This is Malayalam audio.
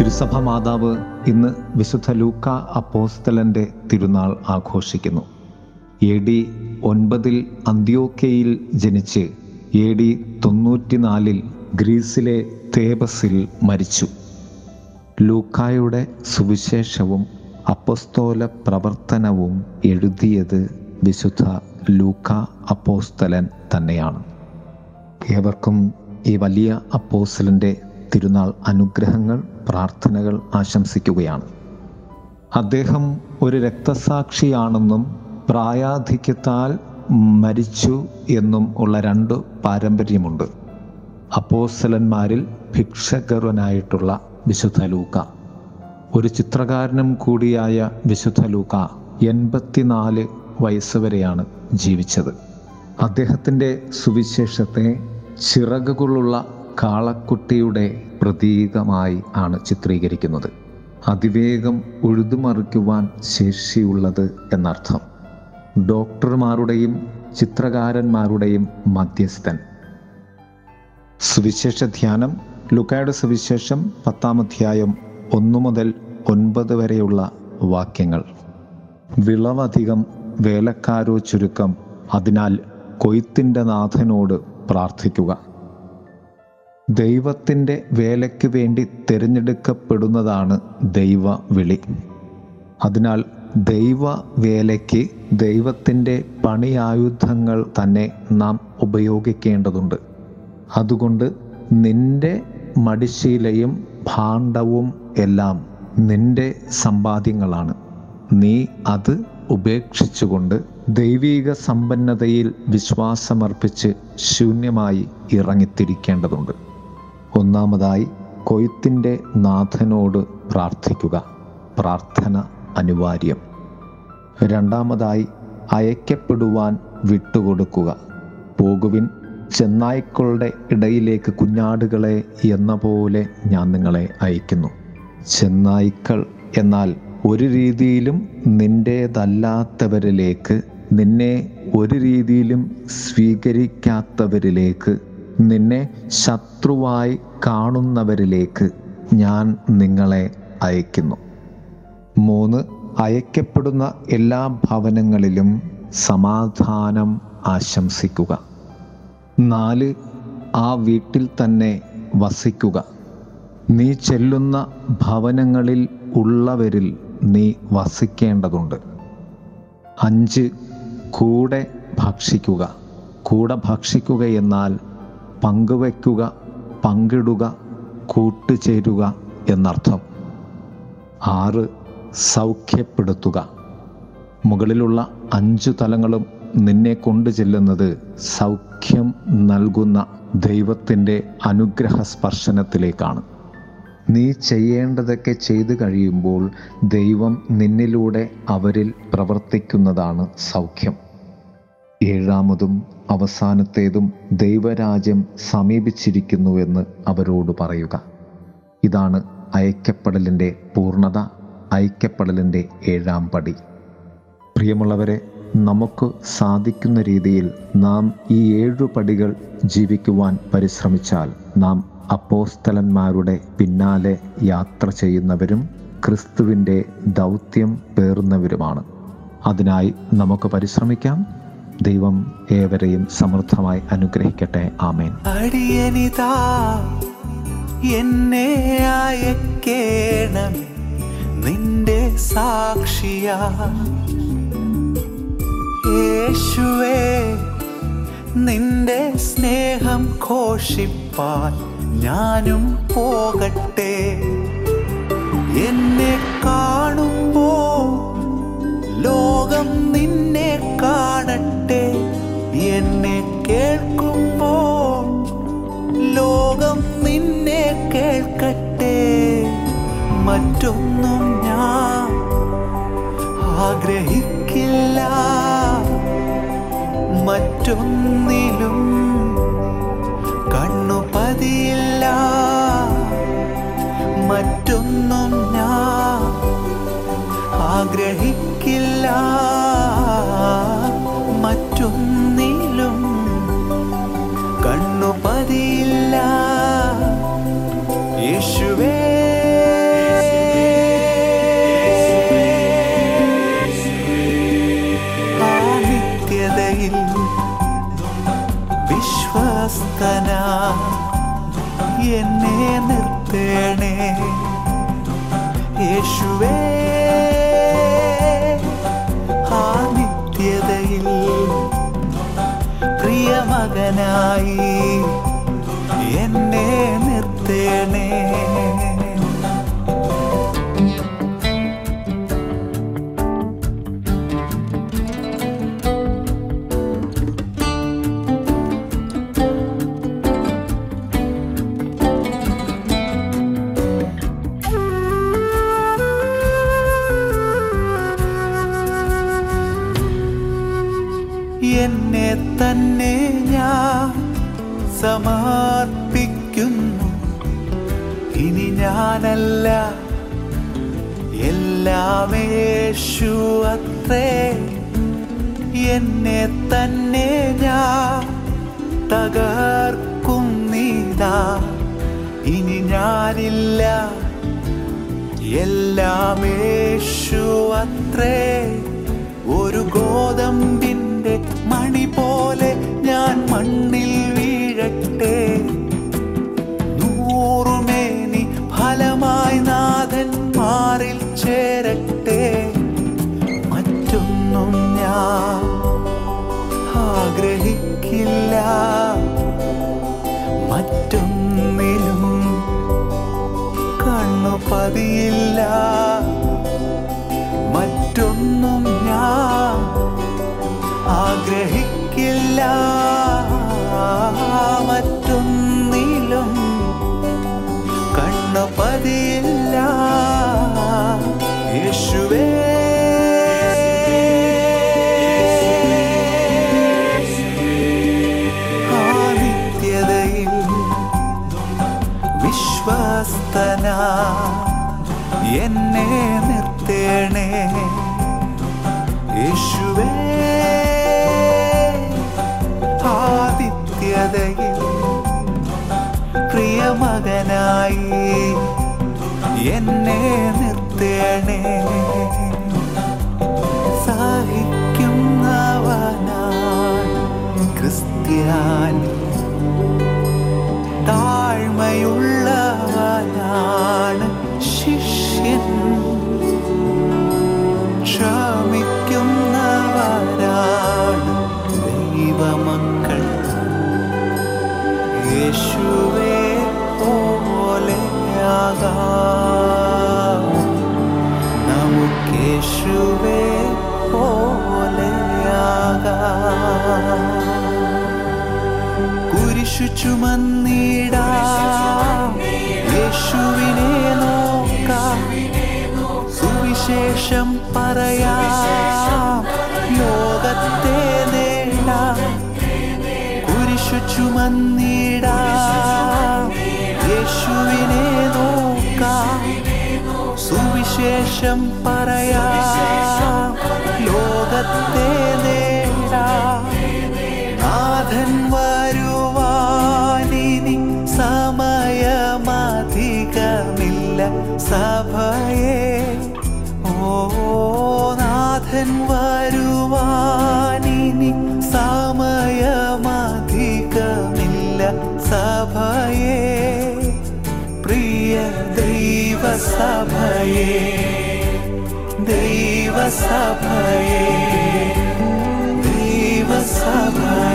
തിരുസഭ മാതാവ് ഇന്ന് വിശുദ്ധ ലൂക്ക അപ്പോസ്തലന്റെ തിരുനാൾ ആഘോഷിക്കുന്നു. എ ഡി ഒൻപതിൽ അന്ത്യോക്കയിൽ ജനിച്ച് എ ഡി തൊണ്ണൂറ്റിനാലിൽ ഗ്രീസിലെ തേബസിൽ മരിച്ചു. ലൂക്കായുടെ സുവിശേഷവും അപ്പസ്തോല പ്രവർത്തനവും എഴുതിയത് വിശുദ്ധ ലൂക്ക അപ്പോസ്തലൻ തന്നെയാണ്. ഏവർക്കും ഈ വലിയ അപ്പോസ്തലന്റെ തിരുനാൾ അനുഗ്രഹങ്ങൾ പ്രാർത്ഥനകൾ ആശംസിക്കുകയാണ്. അദ്ദേഹം ഒരു രക്തസാക്ഷിയാണെന്നും പ്രായാധിക്യത്താൽ മരിച്ചു എന്നും ഉള്ള രണ്ട് പാരമ്പര്യമുണ്ട്. അപ്പോസ്തലന്മാരിൽ ഭിക്ഷഗർവനായിട്ടുള്ള വിശുദ്ധ ലൂക്ക. ഒരു ചിത്രകാരനും കൂടിയായ വിശുദ്ധ ലൂക്ക എൺപത്തിനാല് വയസ്സ് വരെയാണ് ജീവിച്ചത്. അദ്ദേഹത്തിന്റെ സുവിശേഷത്തെ ചിറകുകളുള്ള കാളക്കുട്ടിയുടെ പ്രതീകമായി ആണ് ചിത്രീകരിക്കുന്നത്. അതിവേഗം ഉഴുതുമറിക്കുവാൻ ശേഷിയുള്ളത് എന്നർത്ഥം. ഡോക്ടർമാരുടെയും ചിത്രകാരന്മാരുടെയും മധ്യസ്ഥൻ. സുവിശേഷ ധ്യാനം ലുക്കായുടെ സുവിശേഷം പത്താം അധ്യായം ഒന്നു മുതൽ ഒൻപത് വരെയുള്ള വാക്യങ്ങൾ. വിളവധികം വേലക്കാരോ ചുരുക്കം അതിനാൽ കൊയ്ത്തിന്റെ നാഥനോട് പ്രാർത്ഥിക്കുക. ദൈവത്തിന്റെ വേലയ്ക്ക് വേണ്ടി തിരഞ്ഞെടുക്കപ്പെടുന്നതാണ് ദൈവ വിളി അതിനാൽ ദൈവ വേലയ്ക്ക് ദൈവത്തിന്റെ പണിയായുധങ്ങൾ തന്നെ നാം ഉപയോഗിക്കേണ്ടതുണ്ട്. അതുകൊണ്ട് നിന്റെ മടിശീലയും ഭാണ്ഡവും എല്ലാം നിന്റെ സമ്പാദ്യങ്ങളാണ്. നീ അത് ഉപേക്ഷിച്ചുകൊണ്ട് ദൈവീക സമ്പന്നതയിൽ വിശ്വാസമർപ്പിച്ച് ശൂന്യമായി ഇറങ്ങിത്തിരിക്കേണ്ടതുണ്ട്. ഒന്നാമതായി കൊയ്ത്തിന്റെ നാഥനോട് പ്രാർത്ഥിക്കുക. പ്രാർത്ഥന അനിവാര്യം. രണ്ടാമതായി അയക്കപ്പെടുവാൻ വിട്ടുകൊടുക്കുക. പോകുവിൻ ചെന്നായ്ക്കളുടെ ഇടയിലേക്ക് കുഞ്ഞാടുകളെ എന്ന പോലെ ഞാൻ നിങ്ങളെ അയക്കുന്നു. ചെന്നായ്ക്കൾ എന്നാൽ ഒരു രീതിയിലും നിന്റേതല്ലാത്തവരിലേക്ക് നിന്നെ ഒരു രീതിയിലും സ്വീകരിക്കാത്തവരിലേക്ക് നിന്നെ ശത്രുവായി കാണുന്നവരിലേക്ക് ഞാൻ നിങ്ങളെ അയക്കുന്നു. മൂന്ന് അയക്കപ്പെടുന്ന എല്ലാ ഭവനങ്ങളിലും സമാധാനം ആശംസിക്കുക. നാല് ആ വീട്ടിൽ തന്നെ വസിക്കുക. നീ ചെല്ലുന്ന ഭവനങ്ങളിൽ ഉള്ളവരിൽ നീ വസിക്കേണ്ടതുണ്ട്. അഞ്ച് കൂടെ ഭക്ഷിക്കുക. കൂടെ ഭക്ഷിക്കുക എന്നാൽ പങ്കുവയ്ക്കുക പങ്കിടുക കൂട്ടുചേരുക എന്നർത്ഥം. ആറ് സൗഖ്യപ്പെടുത്തുക. മുകളിലുള്ള അഞ്ചു തലങ്ങളും നിന്നെ കൊണ്ടു ചെല്ലുന്നത് സൗഖ്യം നൽകുന്ന ദൈവത്തിന്റെ അനുഗ്രഹ സ്പർശനത്തിലേക്കാണ് നീ ചെയ്യേണ്ടതൊക്കെ ചെയ്തു കഴിയുമ്പോൾ ദൈവം നിന്നിലൂടെ അവരിൽ പ്രവർത്തിക്കുന്നതാണ് സൗഖ്യം. ഏഴാമതും അവസാനത്തേതും ദൈവരാജ്യം സമീപിച്ചിരിക്കുന്നുവെന്ന് അവരോട് പറയുക. ഇതാണ് അയക്കപ്പെടലിന്റെ പൂർണത അയക്കപ്പെടലിന്റെ ഏഴാം പടി. പ്രിയമുള്ളവരെ നമുക്ക് സാധിക്കുന്ന രീതിയിൽ നാം ഈ ഏഴു പടികൾ ജീവിക്കുവാൻ പരിശ്രമിച്ചാൽ നാം അപ്പോസ്തലന്മാരുടെ പിന്നാലെ യാത്ര ചെയ്യുന്നവരും ക്രിസ്തുവിന്റെ ദൗത്യം പേറുന്നവരുമാണ്. അതിനായി നമുക്ക് പരിശ്രമിക്കാം. ദൈവം ഏവരെയും സമൃദ്ധമായി അനുഗ്രഹിക്കട്ടെ. ആമേൻ. എന്നെ അയക്കേണം നിന്റെ സാക്ഷിയാ. യേശുവേ നിന്റെ സ്നേഹം ഘോഷിപ്പാൻ ഞാനും പോകട്ടെ. എന്നെ കാണുമ്പോ ലോകം നിന്നെ കാണട്ടെ എന്നെ കേൾക്കുമ്പോ ലോകം നിന്നെ കേൾക്കട്ടെ. മറ്റൊന്നും ഞാൻ ആഗ്രഹിക്കില്ല. മറ്റൊന്നിലും കണ്ണു പതിയില്ല. മറ്റൊന്നും ഞാൻ ആഗ്രഹിക്കില്ല. എനിക്കില്ല മറ്റൊന്നിലും കണ്ണുപതിയില്ല യേശുവേ. ആ വിശ്വസ്തന. എന്നെ നിർത്തേണേ. യേശുവേ. പ്രിയമകനായി എന്നെ നിർത്തേണേ. സമർപ്പിക്കുന്നു. ഇനി ഞാനല്ല. എല്ലാം യേശു അത്രേ. എന്നെ തന്നെ ഞാൻ തകർക്കുന്നിതാ ഇനി ഞാനില്ല. എല്ലാം യേശു അത്രേ. ഒരു ഗോതമ്പിന്റെ മണി പോലെ ഞാൻ മണ്ണിൽ വീഴട്ടെ നൂറുമേനി ഫലമായി നാഥൻ മാറിൽ ചേരട്ടെ. മറ്റൊന്നും ഞാൻ ആഗ്രഹിക്കില്ല. മറ്റൊന്നിലും കണ്ണു പതിയില്ല. മറ്റൊന്നും ഞാൻ ആഗ്രഹിക്കില്ല. മറ്റൊന്നിലും കണ്ണു പതിയില്ല യേശുവേ. എന്നെ നിർത്തേണേ. യേശുവേ പ്രിയമകനായി എന്നെ നിർത്തേണേ. സഹിക്കുന്നവനാണ് ക്രിസ്ത്യാനി താഴ്മയുള്ളവനാണ്. കുരിശു ചുമന്നിടാം യേശുവിനെ നോക്കാം. സുവിശേഷം പറയാ. ലോകത്തെ നേടാം. നാഥൻ വരുവാനിനി സമയമധികമില്ല. സഭയെ दैवसभये दैवसभये दैवसभये।